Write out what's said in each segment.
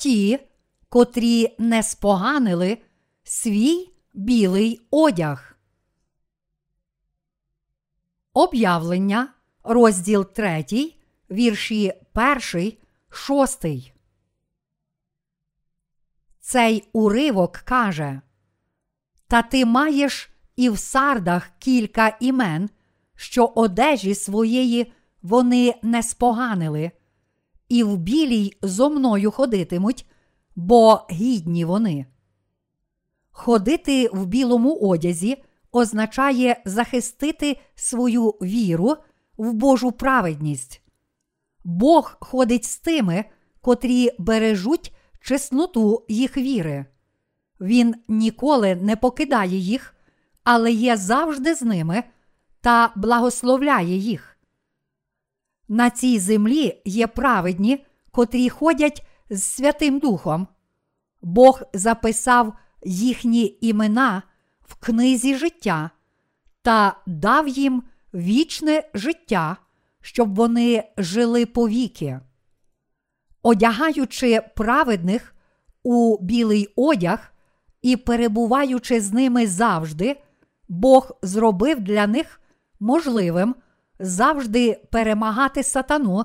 ті, котрі не споганили свій білий одяг. Об'явлення, розділ 3, вірші 1, 6. Цей уривок каже: Та ти маєш і в сардах кілька імен, що одежі своєї вони не споганили, і в білій зо мною ходитимуть, бо гідні вони. Ходити в білому одязі означає захистити свою віру в Божу праведність. Бог ходить з тими, котрі бережуть чесноту їх віри. Він ніколи не покидає їх, але є завжди з ними та благословляє їх. На цій землі є праведні, котрі ходять з Святим Духом. Бог записав їхні імена в книзі життя та дав їм вічне життя, щоб вони жили повіки. Одягаючи праведних у білий одяг і перебуваючи з ними завжди, Бог зробив для них можливим завжди перемагати сатану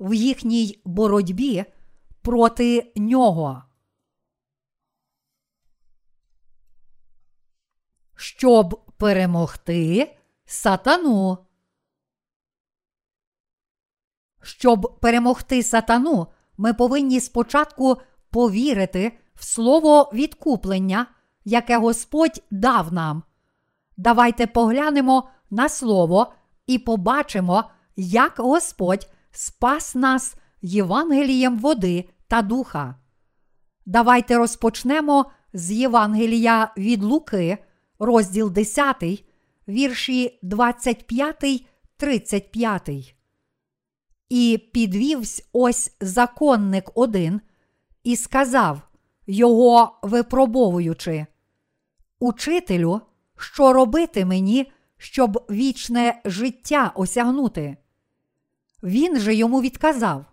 в їхній боротьбі проти нього. Щоб перемогти сатану. Щоб перемогти сатану, ми повинні спочатку повірити в слово відкуплення, яке Господь дав нам. Давайте поглянемо на слово і побачимо, як Господь спас нас Євангелієм води та духа. Давайте розпочнемо з Євангелія від Луки, розділ 10, вірші 25, 35. І підвівсь ось законник один, і сказав, його випробовуючи, Учителю, що робити мені, щоб вічне життя осягнути? Він же йому відказав,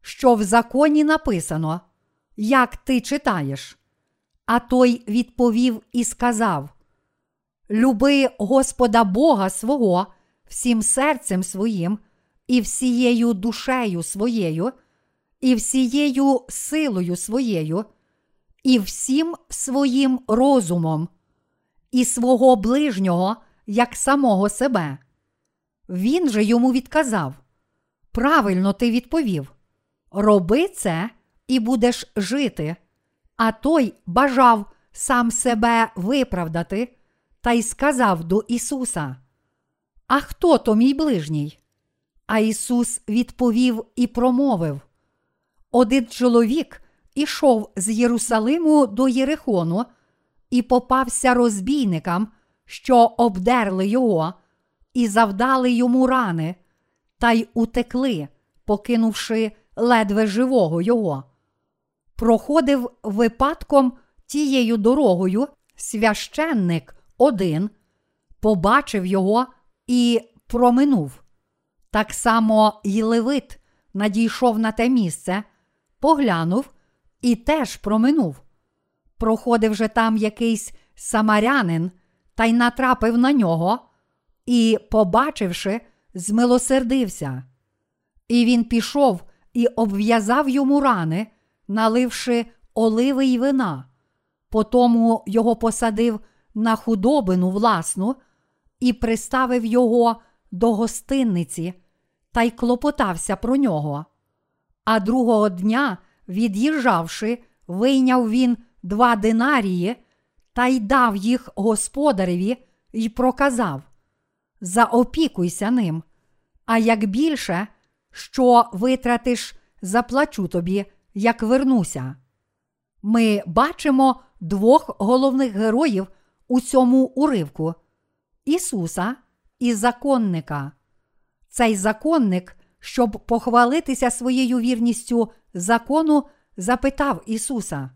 що в законі написано, як ти читаєш. А той відповів і сказав: Люби Господа Бога свого всім серцем своїм, і всією душею своєю, і всією силою своєю, і всім своїм розумом, і свого ближнього, як самого себе. Він же йому відказав: Правильно ти відповів: Роби це і будеш жити. А той бажав сам себе виправдати та й сказав до Ісуса: А хто то мій ближній? А Ісус відповів і промовив: Один чоловік ішов з Єрусалиму до Єрихону і попався розбійникам, що обдерли його, і завдали йому рани, та й утекли, покинувши ледве живого його. Проходив випадком тією дорогою священник один, побачив його і проминув. Так само й Левит надійшов на те місце, поглянув і теж проминув. Проходив же там якийсь самарянин та й натрапив на нього, і, побачивши, змилосердився. І він пішов і обв'язав йому рани, наливши оливи й вина. Потому його посадив на худобину власну і приставив його до гостинниці та й клопотався про нього. А другого дня, від'їжджавши, вийняв він два динарії та й дав їх господареві й проказав: Заопікуйся ним, а як більше, що витратиш, заплачу тобі, як вернуся. Ми бачимо двох головних героїв у цьому уривку Ісуса і законника. Цей законник, щоб похвалитися своєю вірністю закону, запитав Ісуса: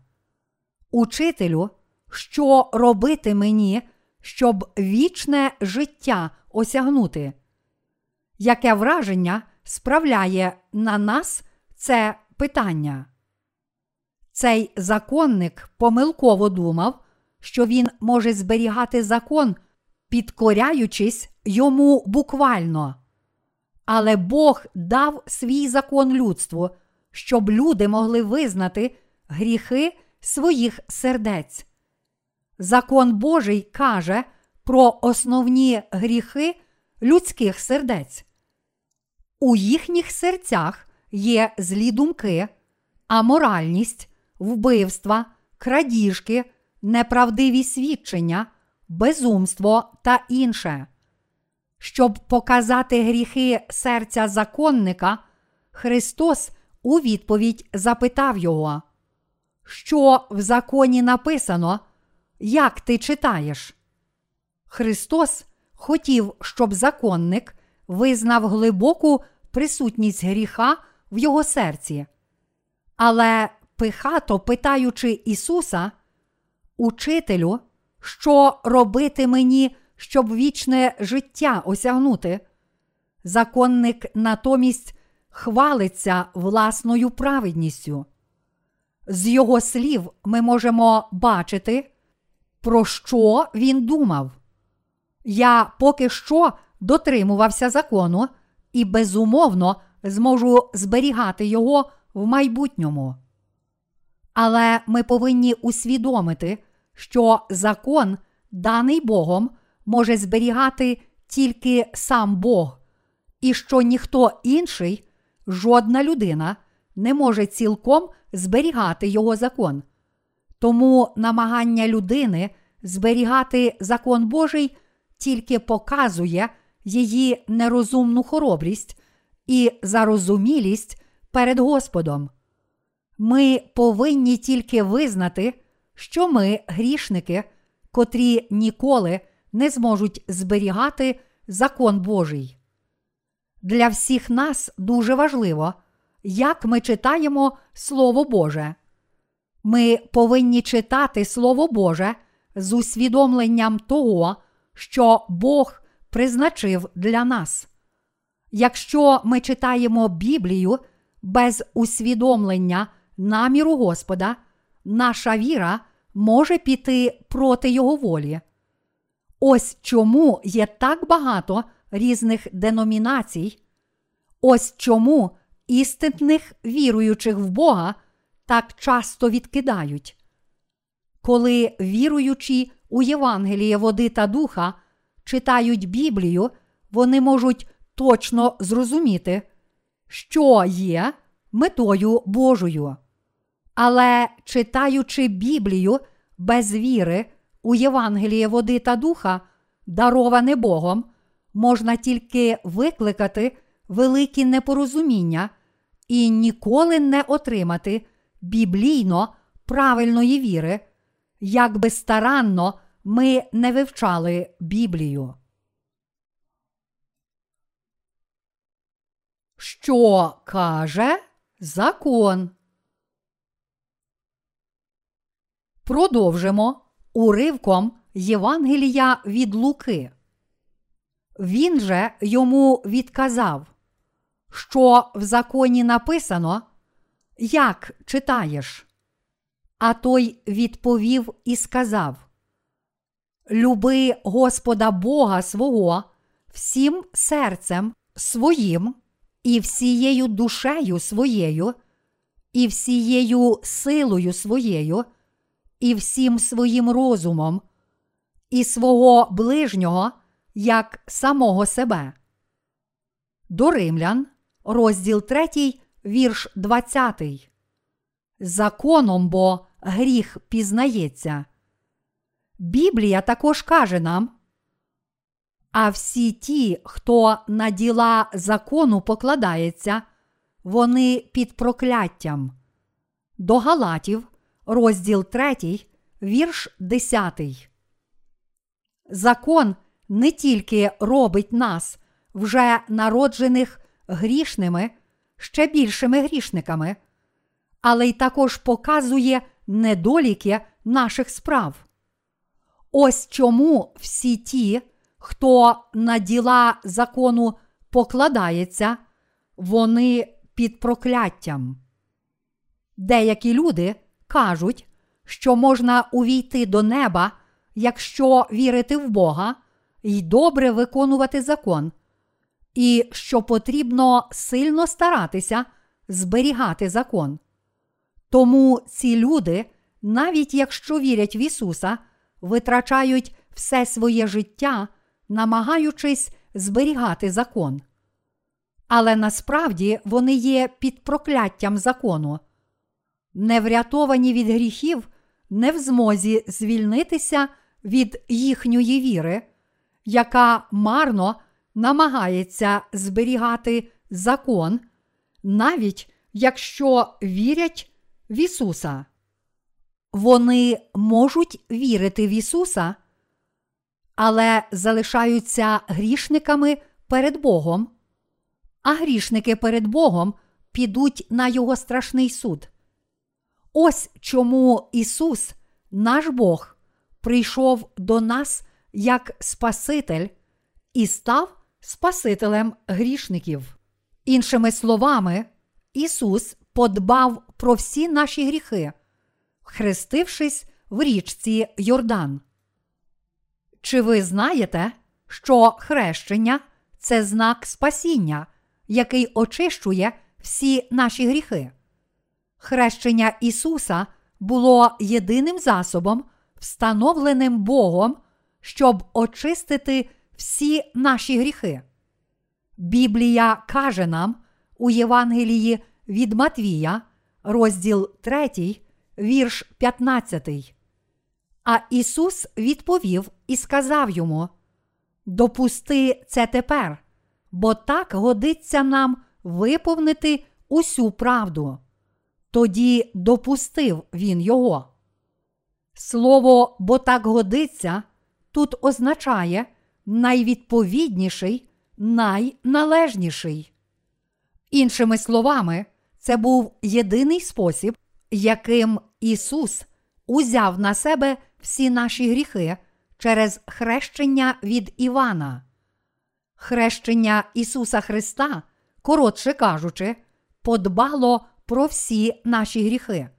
Учителю, що робити мені, щоб вічне життя осягнути? Яке враження справляє на нас це питання? Цей законник помилково думав, що він може зберігати закон, підкоряючись йому буквально. Але Бог дав свій закон людству, щоб люди могли визнати гріхи своїх сердець. Закон Божий каже про основні гріхи людських сердець. У їхніх серцях є злі думки, аморальність, вбивства, крадіжки, неправдиві свідчення, безумство та інше. Щоб показати гріхи серця законника, Христос у відповідь запитав його, що в законі написано, як ти читаєш? Христос хотів, щоб законник визнав глибоку присутність гріха в його серці. Але пихато питаючи Ісуса, Учителю, що робити мені, щоб вічне життя осягнути, законник натомість хвалиться власною праведністю. З його слів ми можемо бачити, про що він думав. Я поки що дотримувався закону і безумовно зможу зберігати його в майбутньому. Але ми повинні усвідомити, що закон, даний Богом, може зберігати тільки сам Бог, і що ніхто інший, жодна людина не може цілком зберігати його закон. Тому намагання людини зберігати закон Божий тільки показує її нерозумну хоробрість і зарозумілість перед Господом. Ми повинні тільки визнати, що ми грішники, котрі ніколи не зможуть зберігати закон Божий. Для всіх нас дуже важливо, як ми читаємо Слово Боже. Ми повинні читати Слово Боже з усвідомленням того, що Бог призначив для нас. Якщо ми читаємо Біблію без усвідомлення наміру Господа, наша віра може піти проти Його волі. Ось чому є так багато різних деномінацій, ось чому істинних віруючих в Бога так часто відкидають. Коли віруючі у Євангеліє води та духа читають Біблію, вони можуть точно зрозуміти, що є метою Божою. Але читаючи Біблію без віри у Євангеліє води та духа, дароване Богом, можна тільки викликати великі непорозуміння і ніколи не отримати біблійно правильної віри, як би старанно ми не вивчали Біблію. Що каже закон? Продовжимо уривком Євангелія від Луки. Він же йому відказав, що в законі написано, як читаєш. А той відповів і сказав: Люби Господа Бога свого всім серцем своїм, і всією душею своєю, і всією силою своєю, і всім своїм розумом, і свого ближнього як самого себе. До Римлян, розділ 3, вірш 20. Законом бо гріх пізнається. Біблія також каже нам. А всі ті, хто на діла закону покладається, вони під прокляттям. До Галатів, розділ 3, вірш 10. Закон не тільки робить нас, вже народжених грішними, ще більшими грішниками, але й також показує недоліки наших справ. Ось чому всі ті, хто на діла закону покладається, вони під прокляттям. Деякі люди кажуть, що можна увійти до неба, якщо вірити в Бога і добре виконувати закон, і що потрібно сильно старатися зберігати закон. Тому ці люди, навіть якщо вірять в Ісуса, витрачають все своє життя, намагаючись зберігати закон. Але насправді вони є під прокляттям закону, не врятовані від гріхів, не в змозі звільнитися від їхньої віри, яка марно намагається зберігати закон, навіть якщо вірять в Ісуса. Вони можуть вірити в Ісуса, але залишаються грішниками перед Богом, а грішники перед Богом підуть на Його страшний суд. Ось чому Ісус, наш Бог, прийшов до нас як Спаситель і став Спасителем грішників. Іншими словами, Ісус подбав про всі наші гріхи, хрестившись в річці Йордан. Чи ви знаєте, що хрещення це знак спасіння, який очищує всі наші гріхи? Хрещення Ісуса було єдиним засобом, встановленим Богом, щоб очистити всі наші гріхи. Біблія каже нам у Євангелії від Матвія, розділ 3, вірш 15. А Ісус відповів і сказав йому: Допусти це тепер, бо так годиться нам виповнити усю правду. Тоді допустив він його. Слово бо так годиться тут означає найвідповідніший, найналежніший. Іншими словами, це був єдиний спосіб, яким Ісус узяв на себе всі наші гріхи через хрещення від Івана. Хрещення Ісуса Христа, коротше кажучи, подбало про всі наші гріхи.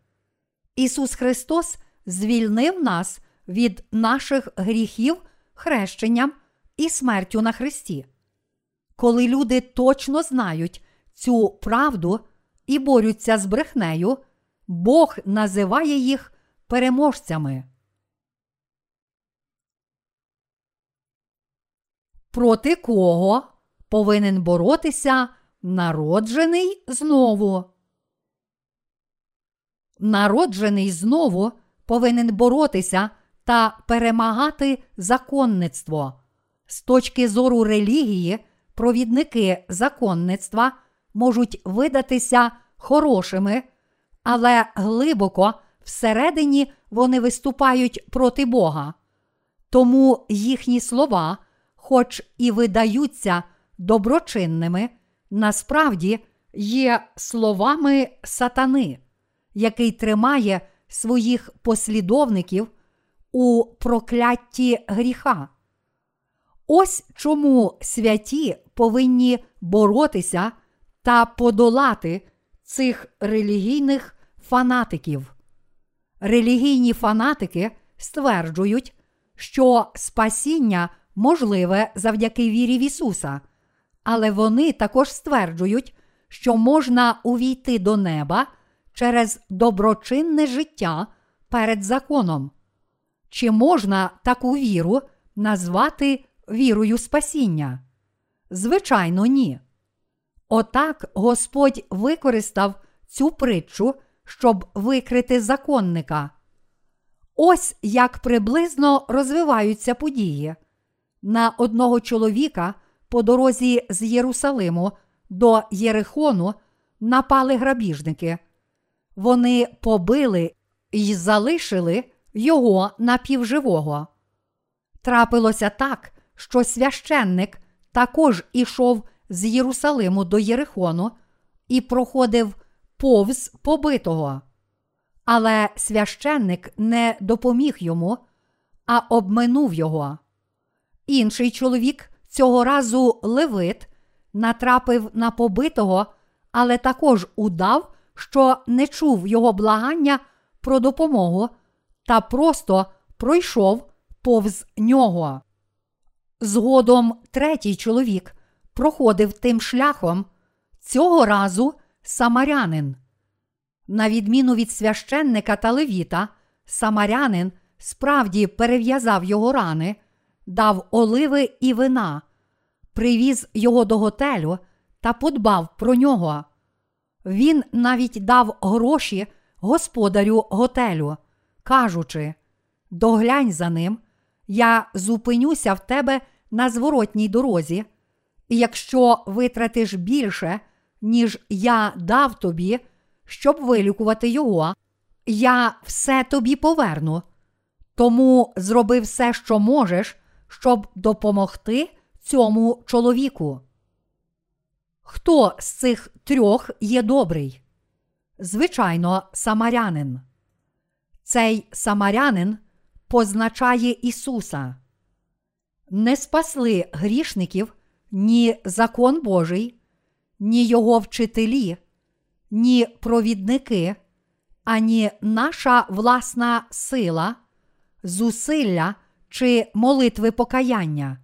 Ісус Христос звільнив нас від наших гріхів хрещенням і смертю на Христі. Коли люди точно знають цю правду і борються з брехнею, Бог називає їх переможцями. Проти кого повинен боротися народжений знову? Народжений знову повинен боротися та перемагати законництво. З точки зору релігії, провідники законництва можуть видатися хорошими, але глибоко всередині вони виступають проти Бога. Тому їхні слова, хоч і видаються доброчинними, насправді є словами сатани, який тримає своїх послідовників у проклятті гріха. Ось чому святі повинні боротися та подолати цих релігійних фанатиків. Релігійні фанатики стверджують, що спасіння можливе завдяки вірі в Ісуса, але вони також стверджують, що можна увійти до неба через доброчинне життя перед законом. Чи можна таку віру назвати вірою спасіння? Звичайно, ні. Отак Господь використав цю притчу, щоб викрити законника. Ось як приблизно розвиваються події. На одного чоловіка по дорозі з Єрусалиму до Єрихону напали грабіжники. Вони побили і залишили його напівживого. Трапилося так, що священник також ішов з Єрусалиму до Єрихону і проходив повз побитого. Але священник не допоміг йому, а обминув його. Інший чоловік цього разу левит натрапив на побитого, але також удав, що не чув його благання про допомогу та просто пройшов повз нього. Згодом третій чоловік проходив тим шляхом, цього разу самарянин. На відміну від священника та левіта, самарянин справді перев'язав його рани, дав оливи і вина, привіз його до готелю та подбав про нього. Він навіть дав гроші господарю готелю, кажучи: доглянь за ним, я зупинюся в тебе на зворотній дорозі, і якщо витратиш більше, ніж я дав тобі, щоб вилікувати його, я все тобі поверну. Тому зроби все, що можеш, щоб допомогти цьому чоловіку. Хто з цих трьох є добрий? Звичайно, самарянин. Цей самарянин позначає Ісуса. Не спасли грішників ні закон Божий, ні його вчителі, ні провідники, ані наша власна сила, зусилля чи молитви покаяння.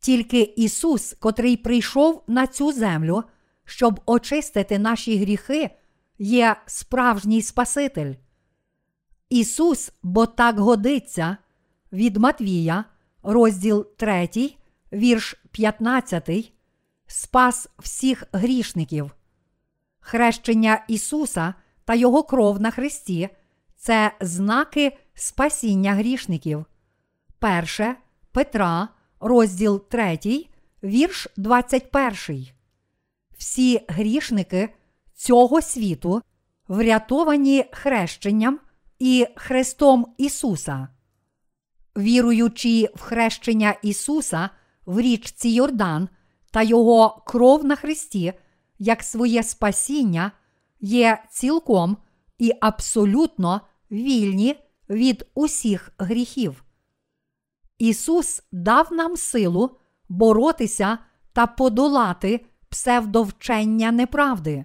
Тільки Ісус, котрий прийшов на цю землю, щоб очистити наші гріхи, є справжній Спаситель. Ісус, бо так годиться від Матвія, розділ 3, вірш 15, спас всіх грішників. Хрещення Ісуса та Його кров на Христі це знаки спасіння грішників. Перше Петра, розділ 3, вірш 21. Всі грішники цього світу врятовані хрещенням і Христом Ісуса. Віруючи в хрещення Ісуса в річці Йордан та Його кров на Христі, як своє спасіння, є цілком і абсолютно вільні від усіх гріхів. Ісус дав нам силу боротися та подолати псевдовчення неправди.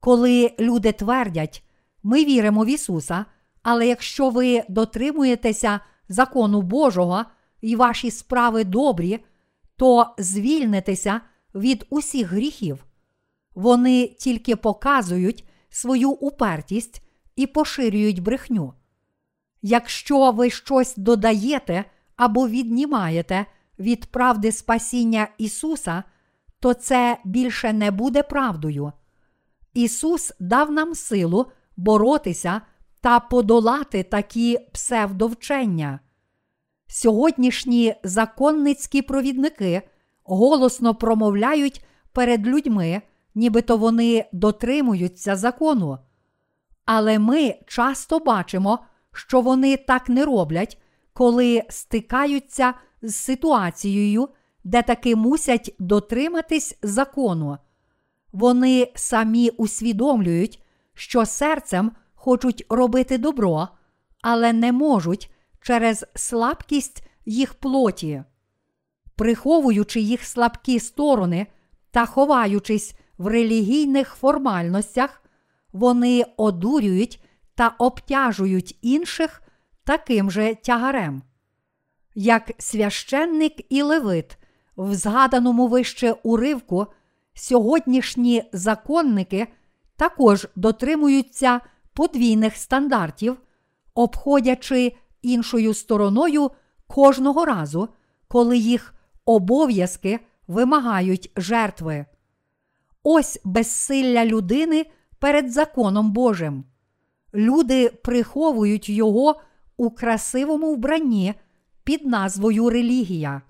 Коли люди твердять, ми віримо в Ісуса, але якщо ви дотримуєтеся закону Божого і ваші справи добрі, то звільнитеся від усіх гріхів. Вони тільки показують свою упертість і поширюють брехню. Якщо ви щось додаєте або віднімаєте від правди спасіння Ісуса, то це більше не буде правдою. Ісус дав нам силу боротися та подолати такі псевдовчення. Сьогоднішні законницькі провідники голосно промовляють перед людьми, нібито вони дотримуються закону. Але ми часто бачимо, що вони так не роблять, коли стикаються з ситуацією, де таки мусять дотриматись закону. Вони самі усвідомлюють, що серцем хочуть робити добро, але не можуть через слабкість їх плоті. Приховуючи їх слабкі сторони та ховаючись в релігійних формальностях, вони одурюють та обтяжують інших таким же тягарем. Як священник і левит в згаданому вище уривку, сьогоднішні законники також дотримуються подвійних стандартів, обходячи іншою стороною кожного разу, коли їх обов'язки вимагають жертви. Ось безсилля людини перед законом Божим. Люди приховують його у красивому вбранні під назвою релігія.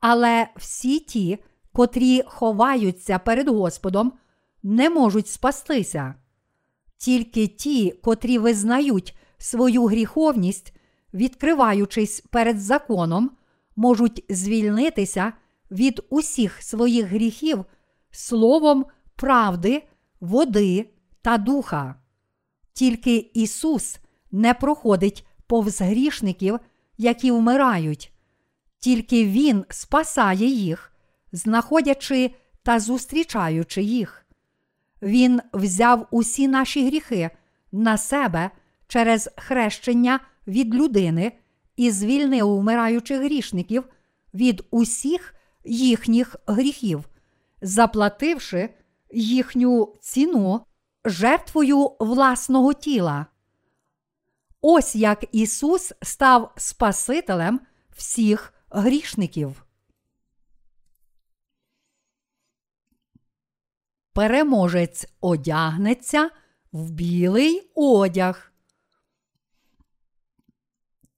Але всі ті, котрі ховаються перед Господом, не можуть спастися. Тільки ті, котрі визнають свою гріховність, відкриваючись перед законом, можуть звільнитися від усіх своїх гріхів словом правди, води та духа. Тільки Ісус не проходить повз грішників, які вмирають, тільки Він спасає їх, знаходячи та зустрічаючи їх. Він взяв усі наші гріхи на себе через хрещення від людини і звільнив вмираючих грішників від усіх їхніх гріхів, заплативши їхню ціну жертвою власного тіла. Ось як Ісус став Спасителем всіх грішників. Переможець одягнеться в білий одяг.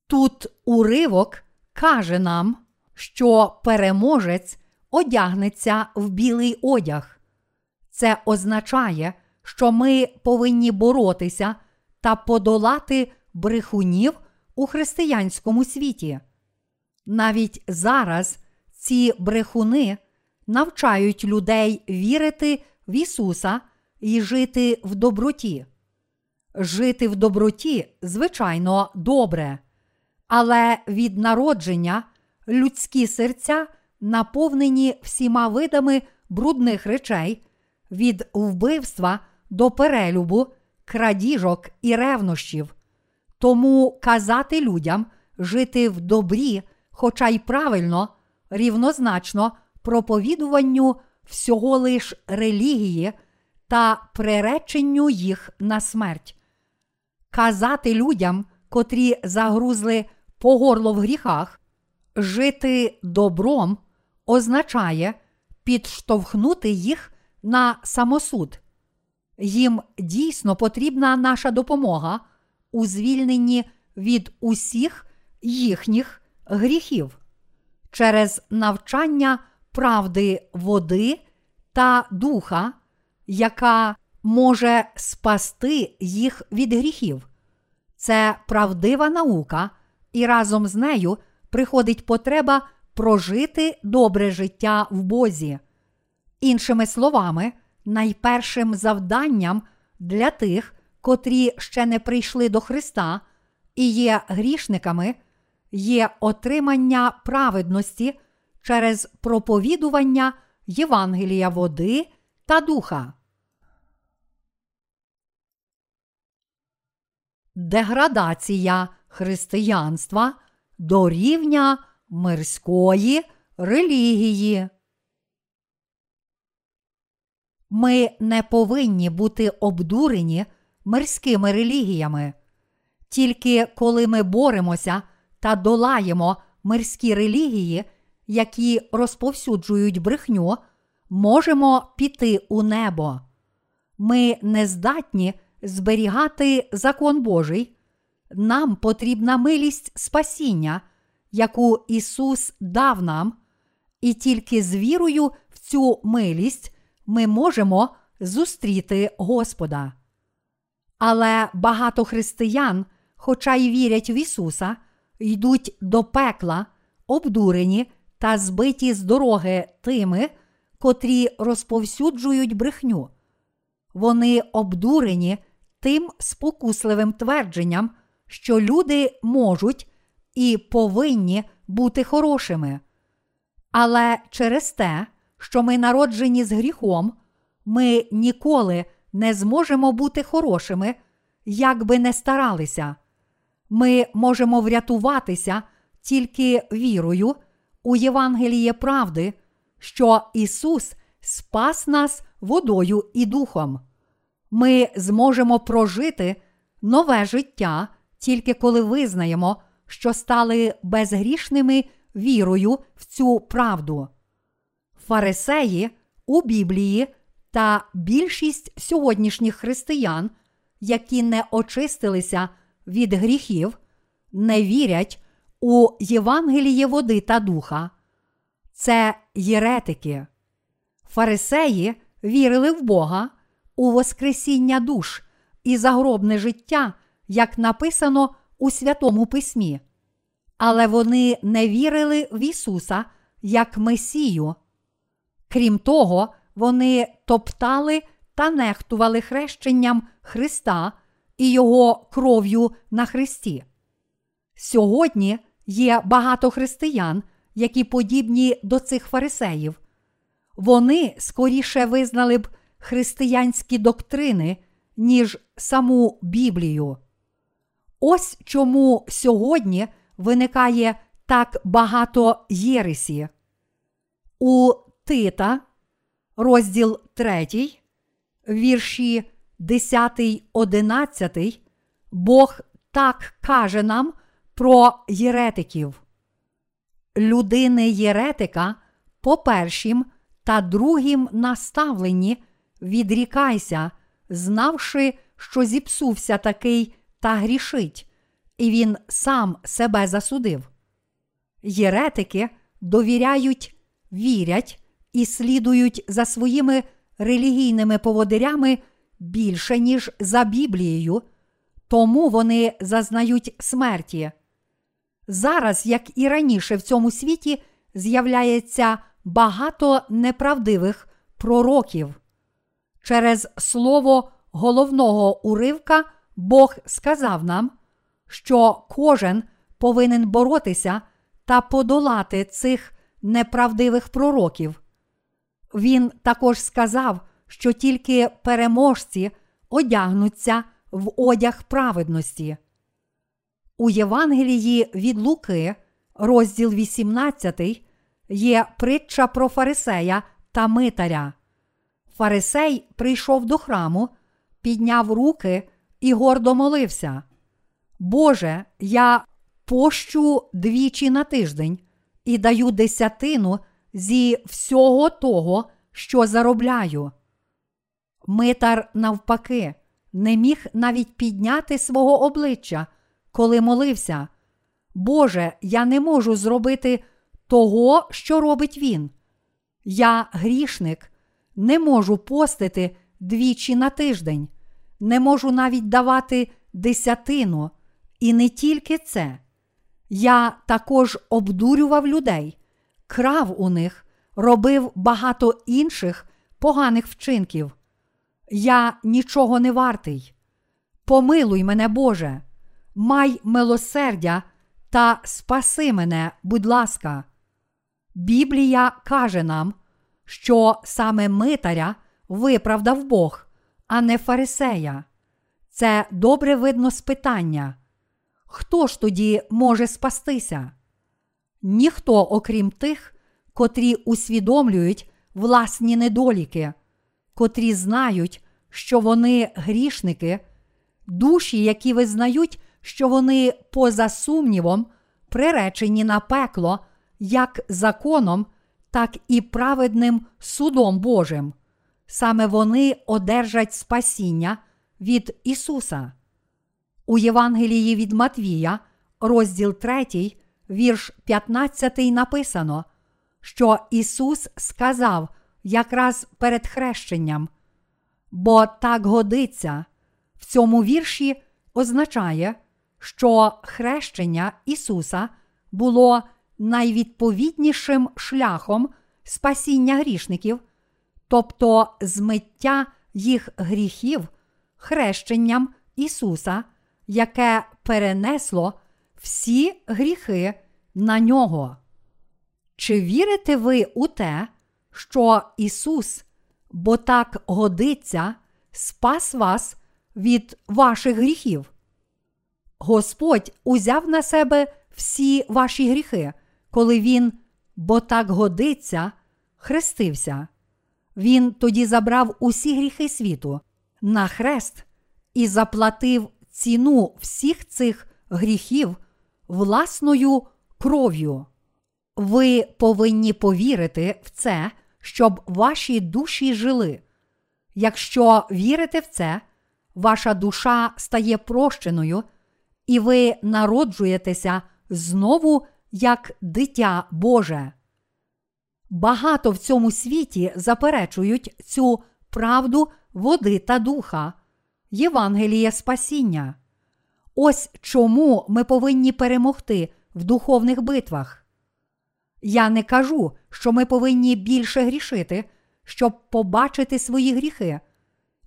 Тут уривок каже нам, що переможець одягнеться в білий одяг. Це означає, що ми повинні боротися та подолати брехунів у християнському світі. Навіть зараз ці брехуни навчають людей вірити в Ісуса і жити в доброті. Жити в доброті, звичайно, добре, але від народження людські серця наповнені всіма видами брудних речей, від вбивства до перелюбу, крадіжок і ревнощів. Тому казати людям жити в добрі, хоча й правильно, рівнозначно проповідуванню всього лиш релігії та приреченню їх на смерть. Казати людям, котрі загрузли по горло в гріхах, жити добром означає підштовхнути їх на самосуд. Їм дійсно потрібна наша допомога у звільненні від усіх їхніх гріхів через навчання правди води та духа, яка може спасти їх від гріхів. Це правдива наука, і разом з нею приходить потреба прожити добре життя в Бозі. Іншими словами, найпершим завданням для тих, котрі ще не прийшли до Христа і є грішниками, є отримання праведності через проповідування Євангелія води та духа. Деградація християнства до рівня мирської релігії. Ми не повинні бути обдурені мирськими релігіями. Тільки коли ми боремося та долаємо мирські релігії, які розповсюджують брехню, можемо піти у небо. Ми не здатні зберігати закон Божий. Нам потрібна милість спасіння, яку Ісус дав нам, і тільки з вірою в цю милість ми можемо зустріти Господа. Але багато християн, хоча й вірять в Ісуса, йдуть до пекла, обдурені та збиті з дороги тими, котрі розповсюджують брехню. Вони обдурені тим спокусливим твердженням, що люди можуть і повинні бути хорошими. Але через те, що ми народжені з гріхом, ми ніколи не зможемо бути хорошими, як би не старалися. Ми можемо врятуватися тільки вірою у Євангеліє правди, що Ісус спас нас водою і духом. Ми зможемо прожити нове життя тільки коли визнаємо, що стали безгрішними вірою в цю правду. Фарисеї у Біблії та більшість сьогоднішніх християн, які не очистилися від гріхів, не вірять у Євангеліє води та духа. Це єретики. Фарисеї вірили в Бога, у Воскресіння душ і загробне життя, як написано у Святому Письмі. Але вони не вірили в Ісуса як Месію. Крім того, вони топтали та нехтували хрещенням Христа і Його кров'ю на Христі. Сьогодні є багато християн, які подібні до цих фарисеїв. Вони скоріше визнали б християнські доктрини, ніж саму Біблію. Ось чому сьогодні виникає так багато єресі. У Тита, розділ 3, вірші 10, 11, Бог так каже нам про єретиків. Людини єретика по першім та другим наставленні відрікайся, знавши, що зіпсувся такий та грішить, і він сам себе засудив. Єретики довіряють, вірять і слідують за своїми релігійними поводирями більше, ніж за Біблією, тому вони зазнають смерті. Зараз, як і раніше в цьому світі, з'являється багато неправдивих пророків. Через слово головного уривка Бог сказав нам, що кожен повинен боротися та подолати цих неправдивих пророків. Він також сказав, що тільки переможці одягнуться в одяг праведності. У Євангелії від Луки, розділ 18, є притча про Фарисея та Митаря. Фарисей прийшов до храму, підняв руки і гордо молився. Боже, я пощу двічі на тиждень і даю десятину зі всього того, що заробляю. Митар, навпаки, не міг навіть підняти свого обличчя, коли молився. Боже, я не можу зробити того, що робить він. Я грішник, не можу постити двічі на тиждень, не можу навіть давати десятину, і не тільки це. Я також обдурював людей, крав у них, робив багато інших поганих вчинків. Я нічого не вартий. Помилуй мене, Боже, май милосердя та спаси мене, будь ласка. Біблія каже нам, що саме митаря виправдав Бог, а не фарисея. Це добре видно з питання. Хто ж тоді може спастися? Ніхто, окрім тих, котрі усвідомлюють власні недоліки, котрі знають, що вони грішники, душі, які визнають, що вони поза сумнівом приречені на пекло як законом, так і праведним судом Божим. Саме вони одержать спасіння від Ісуса. У Євангелії від Матвія, розділ 3, вірш 15 написано, що Ісус сказав якраз перед хрещенням. Бо так годиться, в цьому вірші означає, що хрещення Ісуса було найвідповіднішим шляхом спасіння грішників, тобто змиття їх гріхів хрещенням Ісуса, яке перенесло всі гріхи на нього. Чи вірите ви у те, що Ісус, бо так годиться, спас вас від ваших гріхів? Господь узяв на себе всі ваші гріхи, коли Він, бо так годиться, хрестився. Він тоді забрав усі гріхи світу на хрест і заплатив ціну всіх цих гріхів власною кров'ю. Ви повинні повірити в це, щоб ваші душі жили. Якщо вірите в це, ваша душа стає прощеною, і ви народжуєтеся знову як дитя Боже. Багато в цьому світі заперечують цю правду води та духа, Євангеліє спасіння. Ось чому ми повинні перемогти в духовних битвах. Я не кажу, що ми повинні більше грішити, щоб побачити свої гріхи,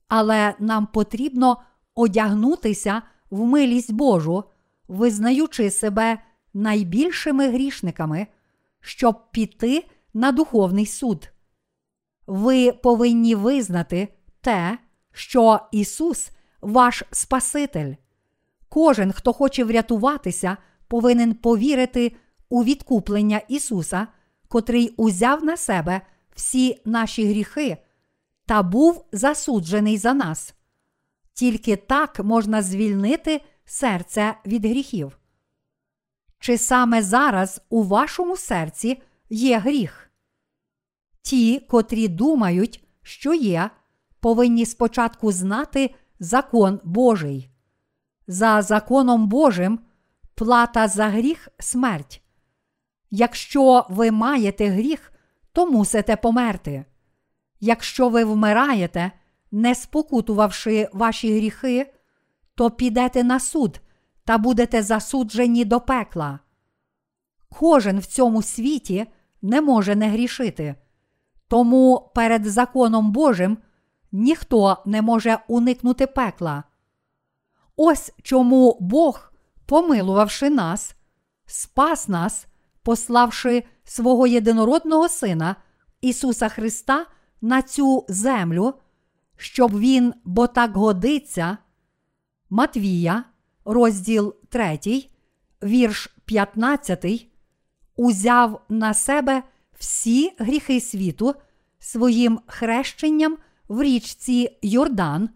але нам потрібно одягнутися в милість Божу, визнаючи себе найбільшими грішниками, щоб піти на духовний суд. Ви повинні визнати те, що Ісус ваш Спаситель. Кожен, хто хоче врятуватися, повинен повірити у відкуплення Ісуса, котрий узяв на себе всі наші гріхи та був засуджений за нас. Тільки так можна звільнити серце від гріхів. Чи саме зараз у вашому серці є гріх? Ті, котрі думають, що є, повинні спочатку знати закон Божий. За законом Божим плата за гріх смерть. Якщо ви маєте гріх, то мусите померти. Якщо ви вмираєте, не спокутувавши ваші гріхи, то підете на суд та будете засуджені до пекла. Кожен в цьому світі не може не грішити, тому перед законом Божим ніхто не може уникнути пекла. Ось чому Бог, помилувавши нас, спас нас, пославши свого єдинородного Сина Ісуса Христа на цю землю, щоб Він, бо так годиться, Матвія, розділ 3, вірш 15, узяв на себе всі гріхи світу своїм хрещенням в річці Йордан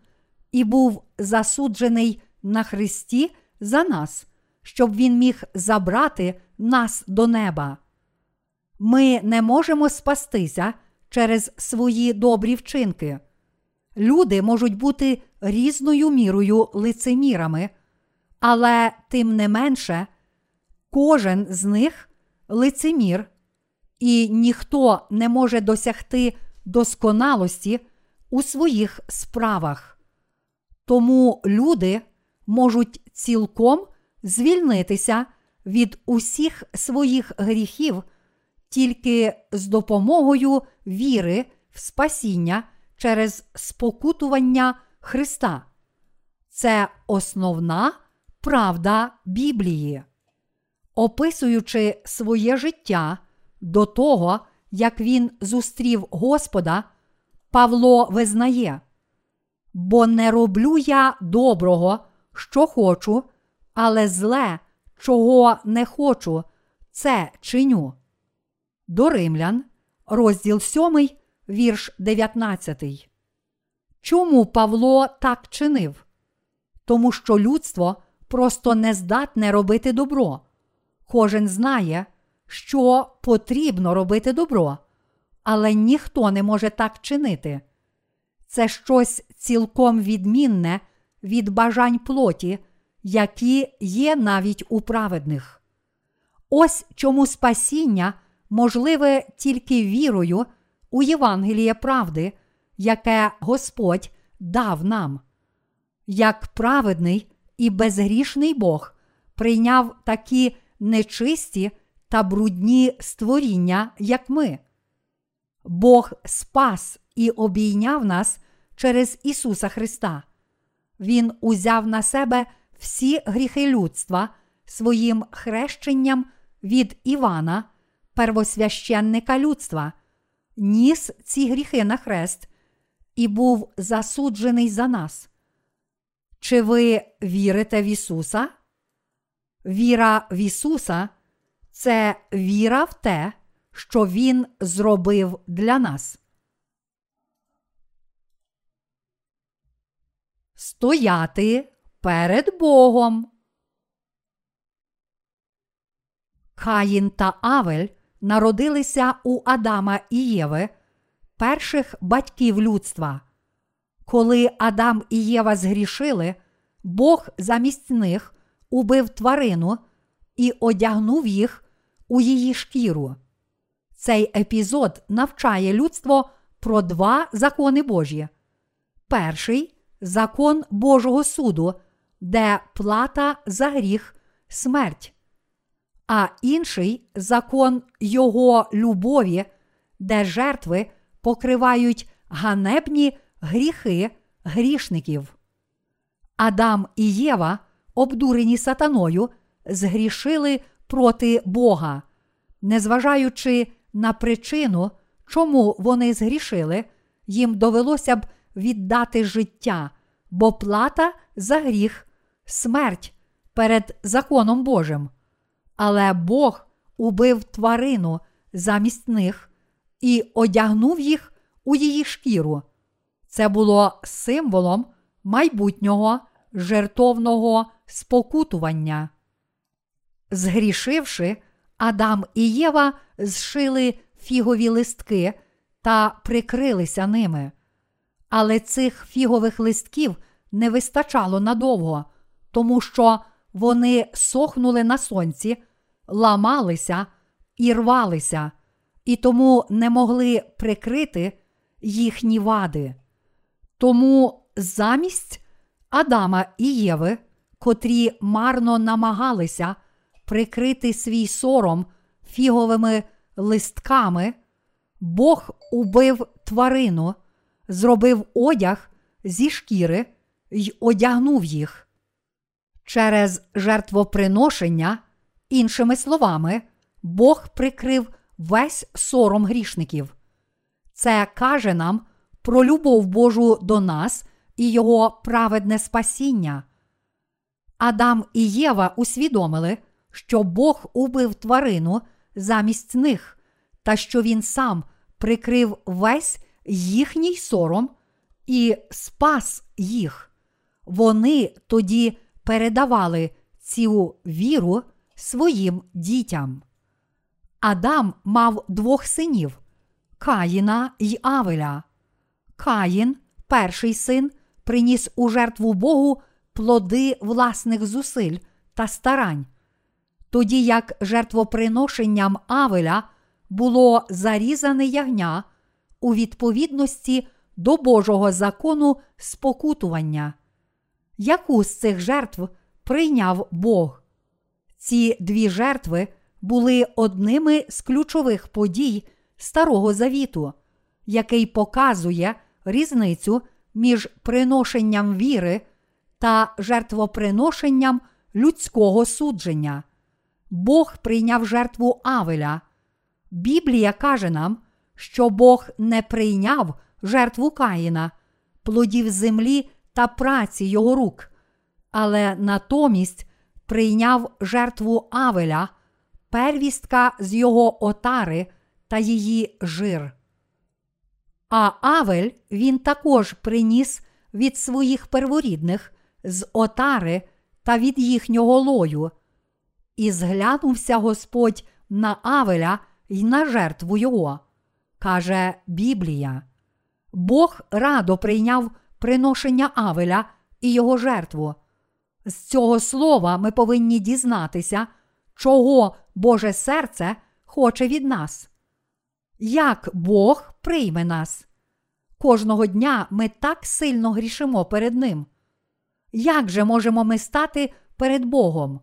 і був засуджений на Христі за нас, щоб Він міг забрати нас до неба. Ми не можемо спастися через свої добрі вчинки. Люди можуть бути різною мірою лицемірами, але тим не менше, кожен з них лицемір, і ніхто не може досягти досконалості у своїх справах. Тому люди можуть цілком звільнитися від усіх своїх гріхів тільки з допомогою віри в спасіння через спокутування Христа. Це основна правда Біблії. Описуючи своє життя до того, як він зустрів Господа, Павло визнає, бо не роблю я доброго, що хочу, але зле, чого не хочу, це чиню. До Римлян, розділ 7, вірш 19. Чому Павло так чинив? Тому що людство просто не здатне робити добро. Кожен знає, що потрібно робити добро, але ніхто не може так чинити. Це щось цілком відмінне від бажань плоті, які є навіть у праведних. Ось чому спасіння можливе тільки вірою у Євангеліє правди, яке Господь дав нам. Як праведний і безгрішний Бог прийняв такі нечисті та брудні створіння, як ми. Бог спас і обійняв нас через Ісуса Христа. Він узяв на себе всі гріхи людства своїм хрещенням від Івана, первосвященника людства, ніс ці гріхи на хрест і був засуджений за нас. Чи ви вірите в Ісуса? Віра в Ісуса це віра в те, що Він зробив для нас. Стояти перед Богом. Каїн та Авель народилися у Адама і Єви, перших батьків людства. Коли Адам і Єва згрішили, Бог замість них убив тварину і одягнув їх у її шкіру. Цей епізод навчає людство про два закони Божі. Перший закон Божого суду, де плата за гріх смерть, а інший закон Його любові, де жертви покривають ганебні гріхи грішників. Адам і Єва, обдурені сатаною, згрішили проти Бога, незважаючи на причину, чому вони згрішили, їм довелося б віддати життя, бо плата за гріх, смерть перед законом Божим. Але Бог убив тварину замість них і одягнув їх у її шкіру. Це було символом майбутнього жертовного спокутування. Згрішивши, Адам і Єва зшили фігові листки та прикрилися ними. Але цих фігових листків не вистачало надовго, тому що вони сохнули на сонці, ламалися і рвалися, і тому не могли прикрити їхні вади. Тому замість Адама і Єви, котрі марно намагалися прикрити свій сором фіговими листками, Бог убив тварину, зробив одяг зі шкіри й одягнув їх. Через жертвоприношення, іншими словами, Бог прикрив весь сором грішників. Це каже нам про любов Божу до нас і Його праведне спасіння. Адам і Єва усвідомили, що Бог убив тварину замість них, та що Він сам прикрив весь їхній сором і спас їх. Вони тоді передавали цю віру своїм дітям. Адам мав двох синів Каїна й Авеля. Каїн, перший син, приніс у жертву Богу плоди власних зусиль та старань, тоді як жертвоприношенням Авеля було зарізане ягня у відповідності до Божого закону спокутування. Яку з цих жертв прийняв Бог? Ці дві жертви були одними з ключових подій Старого Завіту, який показує різницю між приношенням віри та жертвоприношенням людського судження. Бог прийняв жертву Авеля. Біблія каже нам, що Бог не прийняв жертву Каїна, плодів землі та праці його рук, але натомість прийняв жертву Авеля, первістка з його отари та її жир. А Авель він також приніс від своїх перворідних з отари та від їхнього лою. І зглянувся Господь на Авеля й на жертву його, каже Біблія. Бог радо прийняв приношення Авеля і його жертву. З цього слова ми повинні дізнатися, чого Боже серце хоче від нас. Як Бог прийме нас? Кожного дня ми так сильно грішимо перед Ним. Як же можемо ми стати перед Богом?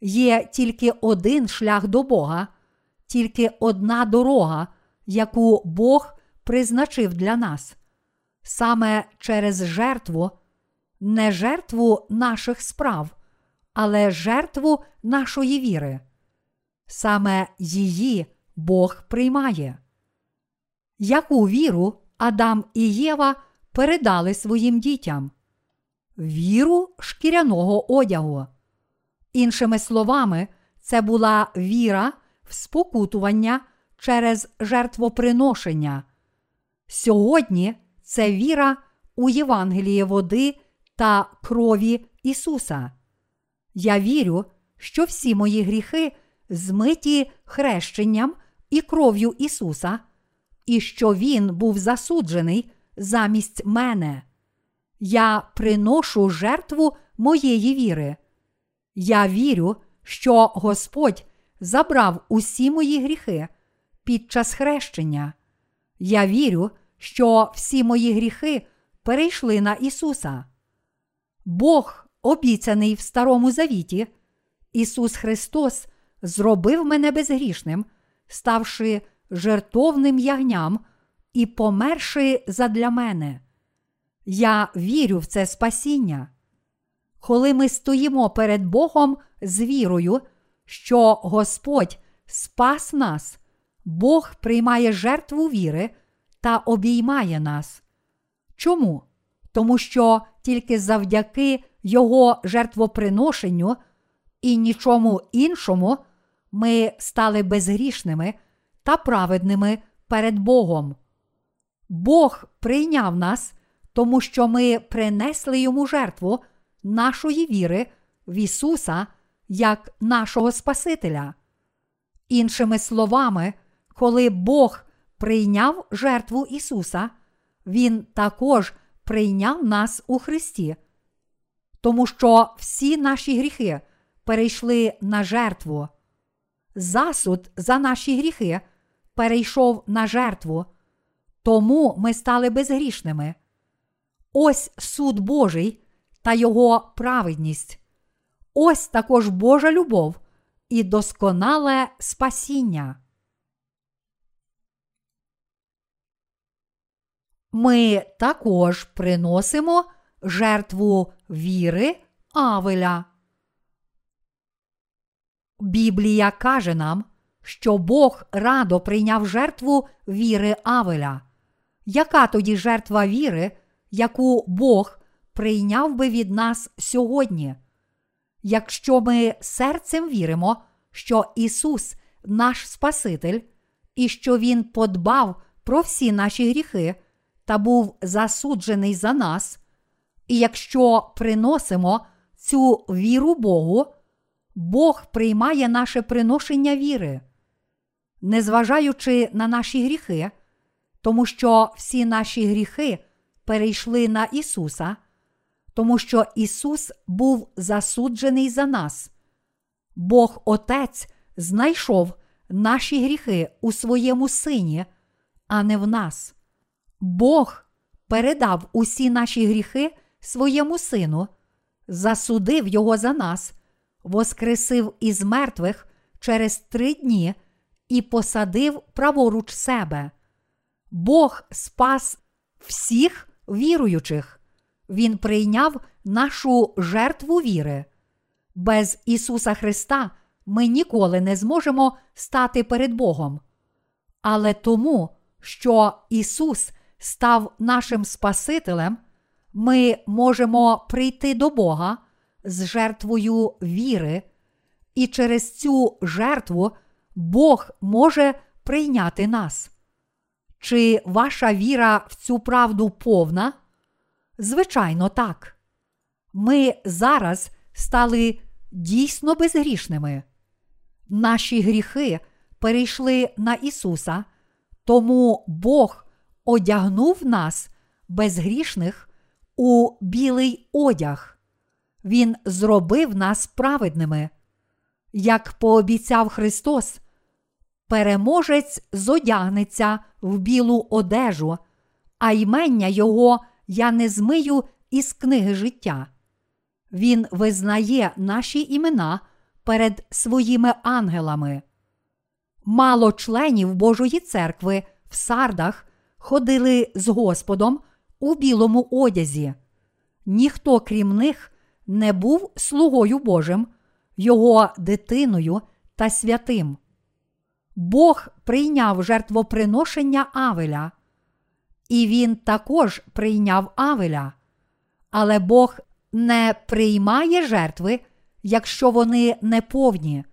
Є тільки один шлях до Бога, тільки одна дорога, яку Бог призначив для нас. Саме через жертву, не жертву наших справ, але жертву нашої віри. Саме її Бог приймає. Яку віру Адам і Єва передали своїм дітям? Віру шкіряного одягу. Іншими словами, це була віра в спокутування через жертвоприношення. Сьогодні це віра у Євангеліє води та крові Ісуса. Я вірю, що всі мої гріхи змиті хрещенням і кров'ю Ісуса, і що Він був засуджений замість мене. Я приношу жертву моєї віри. Я вірю, що Господь забрав усі мої гріхи під час хрещення. Я вірю, що всі мої гріхи перейшли на Ісуса. Бог, обіцяний в Старому Завіті, Ісус Христос зробив мене безгрішним, ставши жертовним ягням і померши задля мене. Я вірю в це спасіння. Коли ми стоїмо перед Богом з вірою, що Господь спас нас, Бог приймає жертву віри та обіймає нас. Чому? Тому що тільки завдяки Його жертвоприношенню і нічому іншому, ми стали безгрішними та праведними перед Богом. Бог прийняв нас, тому що ми принесли йому жертву нашої віри в Ісуса як нашого Спасителя. Іншими словами, коли Бог прийняв жертву Ісуса, Він також прийняв нас у Христі, тому що всі наші гріхи перейшли на жертву. Засуд за наші гріхи перейшов на жертву, тому ми стали безгрішними. Ось суд Божий та Його праведність. Ось також Божа любов і досконале спасіння. Ми також приносимо жертву віри Авеля. Біблія каже нам, що Бог радо прийняв жертву віри Авеля. Яка тоді жертва віри, яку Бог прийняв би від нас сьогодні? Якщо ми серцем віримо, що Ісус наш Спаситель, і що Він подбав про всі наші гріхи та був засуджений за нас, і якщо приносимо цю віру Богу, Бог приймає наше приношення віри, незважаючи на наші гріхи, тому що всі наші гріхи перейшли на Ісуса, тому що Ісус був засуджений за нас. Бог Отець знайшов наші гріхи у своєму Сині, а не в нас. Бог передав усі наші гріхи своєму Сину, засудив Його за нас, воскресив із мертвих через три дні і посадив праворуч себе. Бог спас всіх віруючих. Він прийняв нашу жертву віри. Без Ісуса Христа ми ніколи не зможемо стати перед Богом. Але тому, що Ісус став нашим Спасителем, ми можемо прийти до Бога з жертвою віри, і через цю жертву Бог може прийняти нас. Чи ваша віра в цю правду повна? Звичайно, так. Ми зараз стали дійсно безгрішними. Наші гріхи перейшли на Ісуса, тому Бог одягнув нас, безгрішних, у білий одяг. Він зробив нас праведними. Як пообіцяв Христос, переможець зодягнеться в білу одежу, а ймення Його я не змию із книги життя. Він визнає наші імена перед своїми ангелами. Мало членів Божої церкви в сардах ходили з Господом у білому одязі. Ніхто, крім них, не був слугою Божим, його дитиною та святим. Бог прийняв жертвоприношення Авеля, і він також прийняв Авеля. Але Бог не приймає жертви, якщо вони не повні.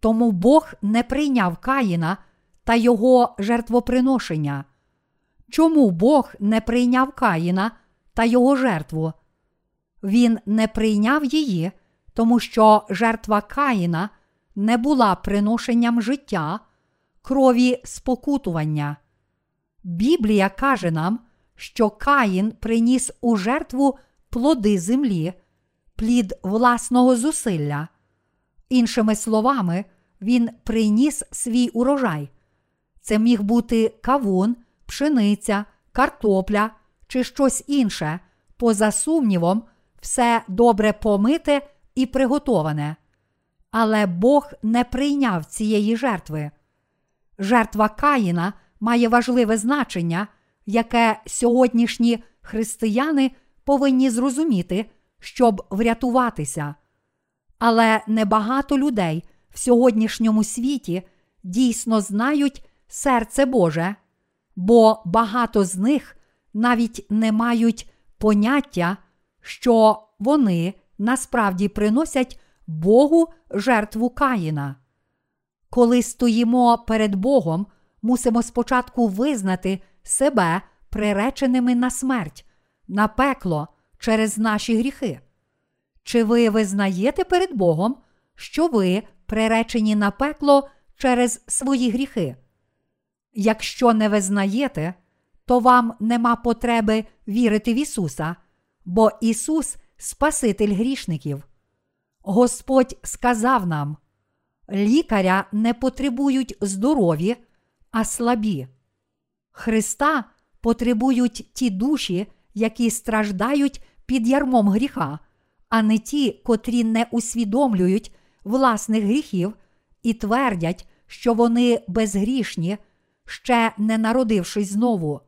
Тому Бог не прийняв Каїна та його жертвоприношення. Чому Бог не прийняв Каїна та його жертву? Він не прийняв її, тому що жертва Каїна не була приношенням життя, крові спокутування. Біблія каже нам, що Каїн приніс у жертву плоди землі, плід власного зусилля. Іншими словами, він приніс свій урожай. Це міг бути кавун, пшениця, картопля чи щось інше, поза сумнівом, все добре помите і приготоване. Але Бог не прийняв цієї жертви. Жертва Каїна має важливе значення, яке сьогоднішні християни повинні зрозуміти, щоб врятуватися. Але небагато людей в сьогоднішньому світі дійсно знають серце Боже, бо багато з них навіть не мають поняття, що вони насправді приносять Богу жертву Каїна. Коли стоїмо перед Богом, мусимо спочатку визнати себе приреченими на смерть, на пекло через наші гріхи. Чи ви визнаєте перед Богом, що ви приречені на пекло через свої гріхи? Якщо не визнаєте, то вам нема потреби вірити в Ісуса, бо Ісус Спаситель грішників. Господь сказав нам: лікаря не потребують здорові, а слабі. Христа потребують ті душі, які страждають під ярмом гріха, а не ті, котрі не усвідомлюють власних гріхів і твердять, що вони безгрішні, ще не народившись знову.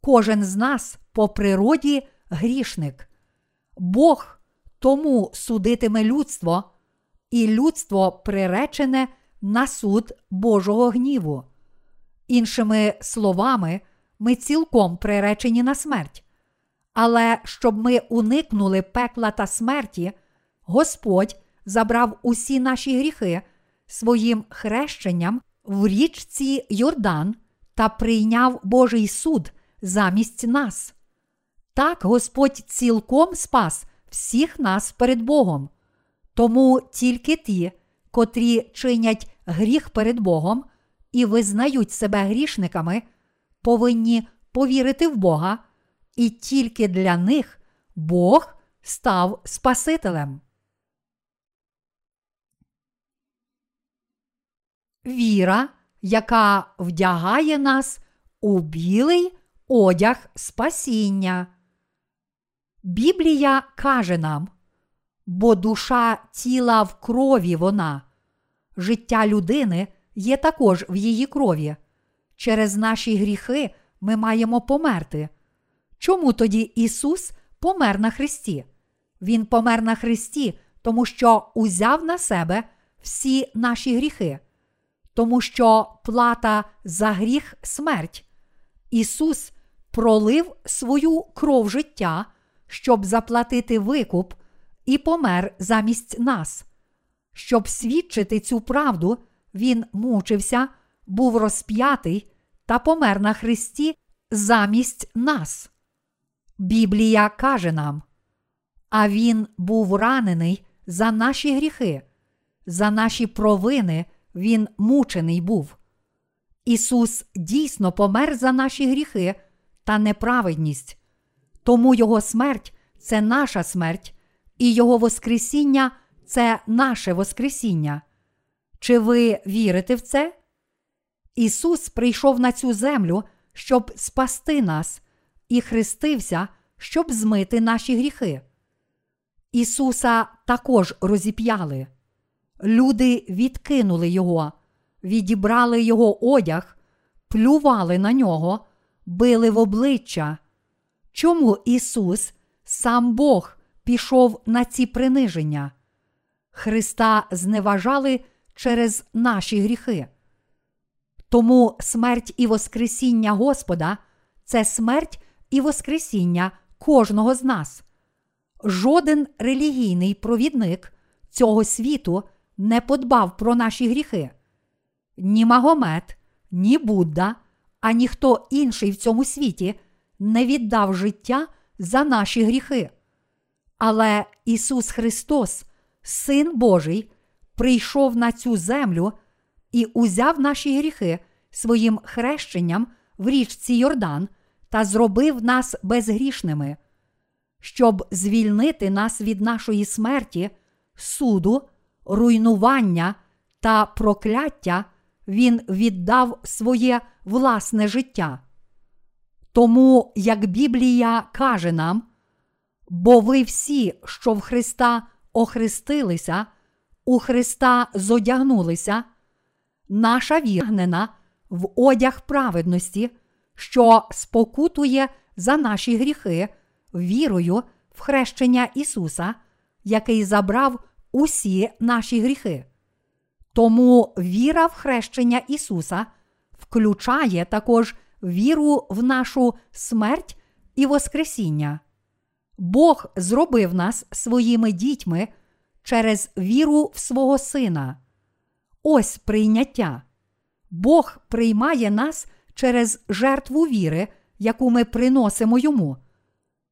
Кожен з нас по природі грішник. Бог тому судитиме людство, і людство приречене на суд Божого гніву. Іншими словами, ми цілком приречені на смерть. Але щоб ми уникнули пекла та смерті, Господь забрав усі наші гріхи своїм хрещенням в річці Йордан та прийняв Божий суд замість нас. Так Господь цілком спас всіх нас перед Богом. Тому тільки ті, котрі чинять гріх перед Богом і визнають себе грішниками, повинні повірити в Бога, і тільки для них Бог став Спасителем. Віра, яка вдягає нас у білий одяг спасіння. Біблія каже нам, бо душа тіла в крові вона, життя людини є також в її крові. Через наші гріхи ми маємо померти. Чому тоді Ісус помер на Христі? Він помер на Христі, тому що узяв на себе всі наші гріхи, тому що плата за гріх смерть. Ісус пролив свою кров життя, щоб заплатити викуп, і помер замість нас. Щоб свідчити цю правду, Він мучився, був розп'ятий та помер на Христі замість нас. Біблія каже нам, а Він був ранений за наші гріхи, за наші провини Він мучений був. Ісус дійсно помер за наші гріхи та неправедність, тому Його смерть це наша смерть, і Його Воскресіння це наше Воскресіння. Чи ви вірите в це? Ісус прийшов на цю землю, щоб спасти нас, і хрестився, щоб змити наші гріхи. Ісуса також розіп'яли. Люди відкинули Його, відібрали Його одяг, плювали на нього, били в обличчя. Чому Ісус, сам Бог, пішов на ці приниження? Христа зневажали через наші гріхи. Тому смерть і Воскресіння Господа це смерть і Воскресіння кожного з нас. Жоден релігійний провідник цього світу не подбав про наші гріхи. Ні Магомед, ні Будда, а ніхто інший в цьому світі не віддав життя за наші гріхи. Але Ісус Христос, Син Божий, прийшов на цю землю і узяв наші гріхи своїм хрещенням в річці Йордан та зробив нас безгрішними, щоб звільнити нас від нашої смерті, суду, руйнування та прокляття, Він віддав своє власне життя. Тому, як Біблія каже нам, бо ви всі, що в Христа охрестилися, у Христа зодягнулися, наша віргнена в одяг праведності, що спокутує за наші гріхи, вірою в хрещення Ісуса, який забрав усі наші гріхи. Тому віра в хрещення Ісуса включає також віру в нашу смерть і Воскресіння. Бог зробив нас своїми дітьми через віру в свого Сина. Ось прийняття. Бог приймає нас через жертву віри, яку ми приносимо йому.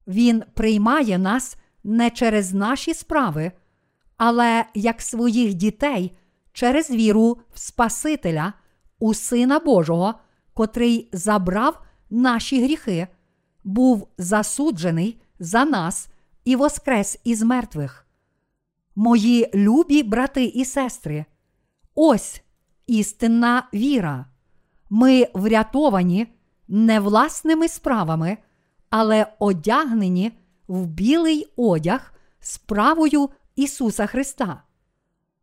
Він приймає нас не через наші справи, але як своїх дітей через віру в Спасителя, у Сина Божого, котрий забрав наші гріхи, був засуджений за нас і воскрес із мертвих. Мої любі брати і сестри, ось істинна віра. Ми врятовані не власними справами, але одягнені в білий одяг справою Ісуса Христа.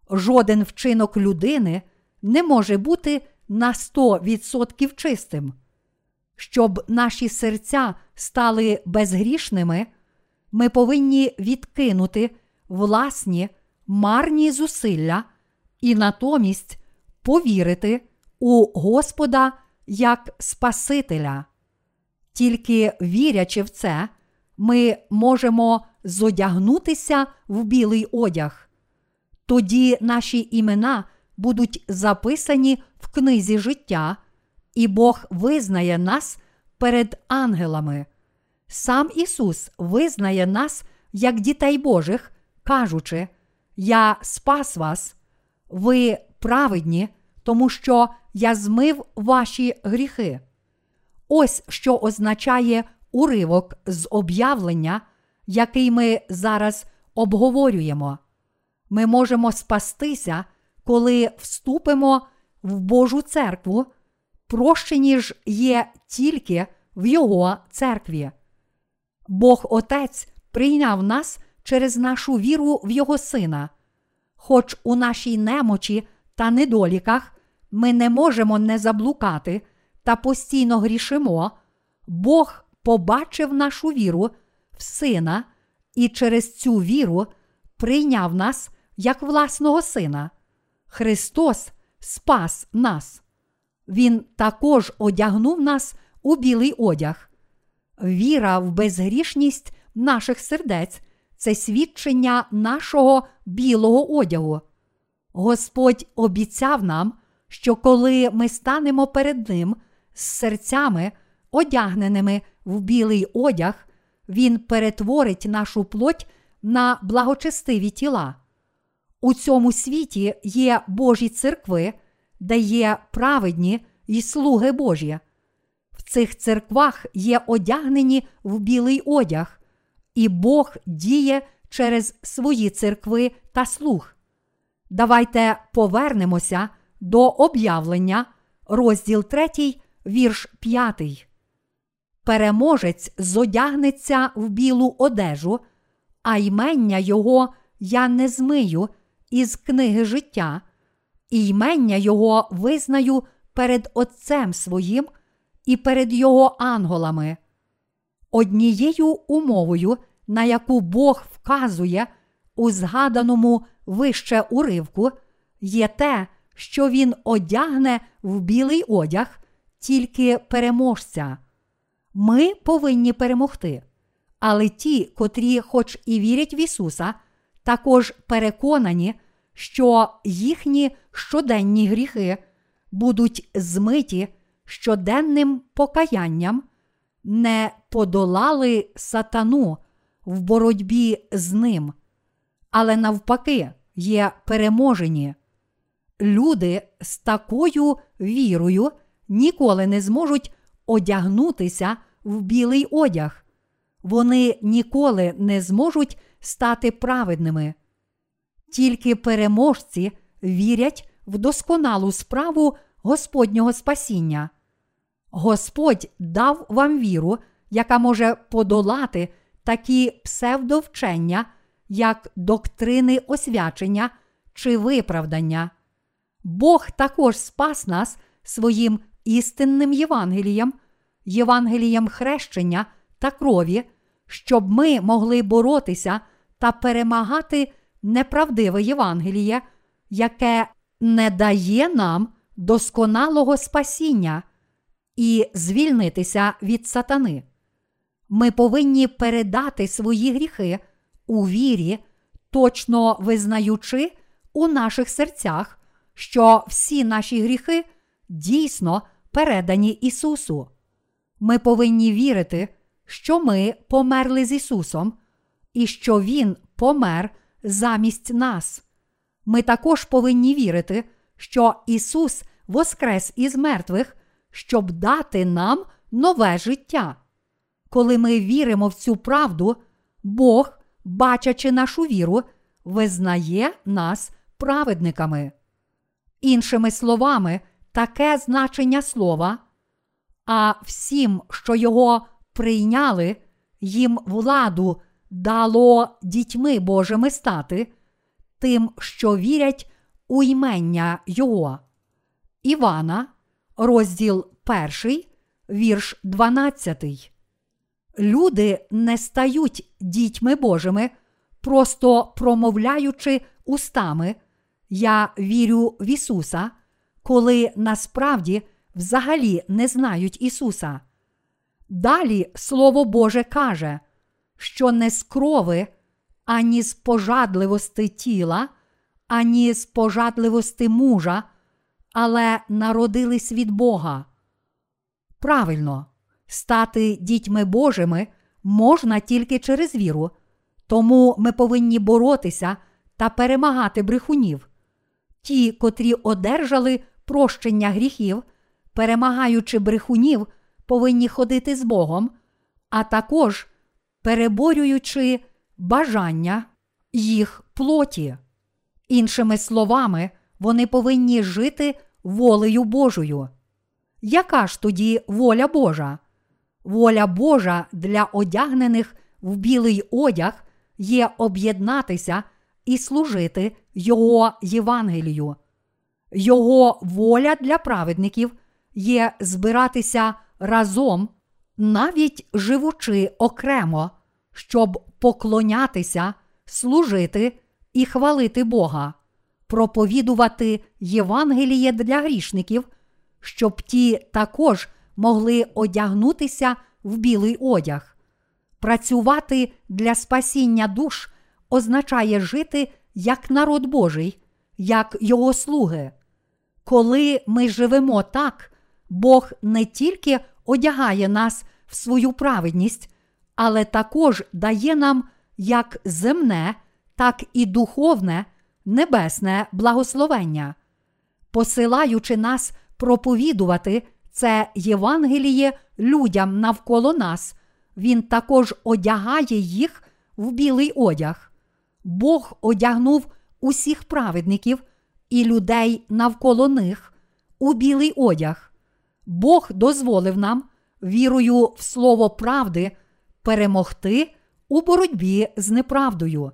Жоден вчинок людини не може бути на 100% чистим. Щоб наші серця стали безгрішними, ми повинні відкинути власні марні зусилля і натомість повірити у Господа як Спасителя. Тільки вірячи в це, ми можемо зодягнутися в білий одяг. Тоді наші імена будуть записані в книзі життя, і Бог визнає нас перед ангелами. Сам Ісус визнає нас як дітей Божих, кажучи: Я спас вас, ви праведні, тому що я змив ваші гріхи. Ось що означає уривок з об'явлення, який ми зараз обговорюємо. Ми можемо спастися, коли вступимо в Божу церкву, прощені ж є тільки в Його церкві. Бог Отець прийняв нас через нашу віру в Його Сина. Хоч у нашій немочі та недоліках ми не можемо не заблукати та постійно грішимо, Бог побачив нашу віру в Сина і через цю віру прийняв нас як власного Сина. Христос спас нас. Він також одягнув нас у білий одяг. Віра в безгрішність наших сердець це свідчення нашого білого одягу. Господь обіцяв нам, що коли ми станемо перед Ним з серцями, одягненими в білий одяг, Він перетворить нашу плоть на благочестиві тіла. У цьому світі є Божі церкви, де є праведні й слуги Божі. В цих церквах є одягнені в білий одяг, і Бог діє через свої церкви та слуг. Давайте повернемося до об'явлення, розділ 3, вірш 5. Переможець зодягнеться в білу одежу, а ймення його я не змию із книги життя, і ймення його визнаю перед Отцем своїм і перед його анголами. Однією умовою, на яку Бог вказує у згаданому вище уривку, є те, що він одягне в білий одяг тільки переможця. Ми повинні перемогти. Але ті, котрі, хоч і вірять в Ісуса, також переконані, що їхні щоденні гріхи будуть змиті щоденним покаянням, не подолали сатану в боротьбі з ним, але навпаки є переможені. Люди з такою вірою ніколи не зможуть одягнутися в білий одяг, вони ніколи не зможуть стати праведними. Тільки переможці вірять в досконалу справу Господнього спасіння. Господь дав вам віру, яка може подолати такі псевдовчення, як доктрини освячення чи виправдання. Бог також спас нас своїм істинним Євангелієм, Євангелієм хрещення та крові, щоб ми могли боротися та перемагати неправдиве Євангеліє, яке не дає нам досконалого спасіння і звільнитися від сатани. Ми повинні передати свої гріхи у вірі, точно визнаючи у наших серцях, що всі наші гріхи дійсно передані Ісусу. Ми повинні вірити, що ми померли з Ісусом і що Він помер замість нас. Ми також повинні вірити, що Ісус воскрес із мертвих, щоб дати нам нове життя. Коли ми віримо в цю правду, Бог, бачачи нашу віру, визнає нас праведниками. Іншими словами, таке значення слова, а всім, що його прийняли, їм владу дало дітьми Божими стати, тим, що вірять у ймення Його. Івана, розділ 1, вірш 12. Люди не стають дітьми Божими, просто промовляючи устами Я вірю в Ісуса, коли насправді взагалі не знають Ісуса. Далі Слово Боже каже, що не з крови, ані з пожадливости тіла, ані з пожадливости мужа, але народились від Бога. Правильно, стати дітьми Божими можна тільки через віру, тому ми повинні боротися та перемагати брехунів. Ті, котрі одержали прощення гріхів, перемагаючи брехунів, повинні ходити з Богом, а також переборюючи бажання їх плоті. Іншими словами, вони повинні жити волею Божою. Яка ж тоді воля Божа? Воля Божа для одягнених в білий одяг є об'єднатися і служити Його Євангелію. Його воля для праведників є збиратися разом, навіть живучи окремо, щоб поклонятися, служити і хвалити Бога, проповідувати Євангеліє для грішників, щоб ті також могли одягнутися в білий одяг. Працювати для спасіння душ означає жити як народ Божий, як його слуги. Коли ми живемо так, Бог не тільки одягає нас в свою праведність, але також дає нам як земне, так і духовне, небесне благословення, посилаючи нас проповідувати це Євангеліє людям навколо нас, Він також одягає їх в білий одяг. Бог одягнув усіх праведників і людей навколо них у білий одяг. Бог дозволив нам, вірою в слово правди, перемогти у боротьбі з неправдою.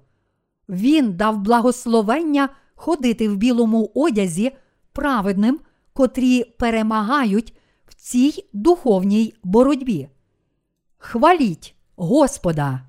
Він дав благословення ходити в білому одязі праведним, котрі перемагають в цій духовній боротьбі. Хваліть Господа!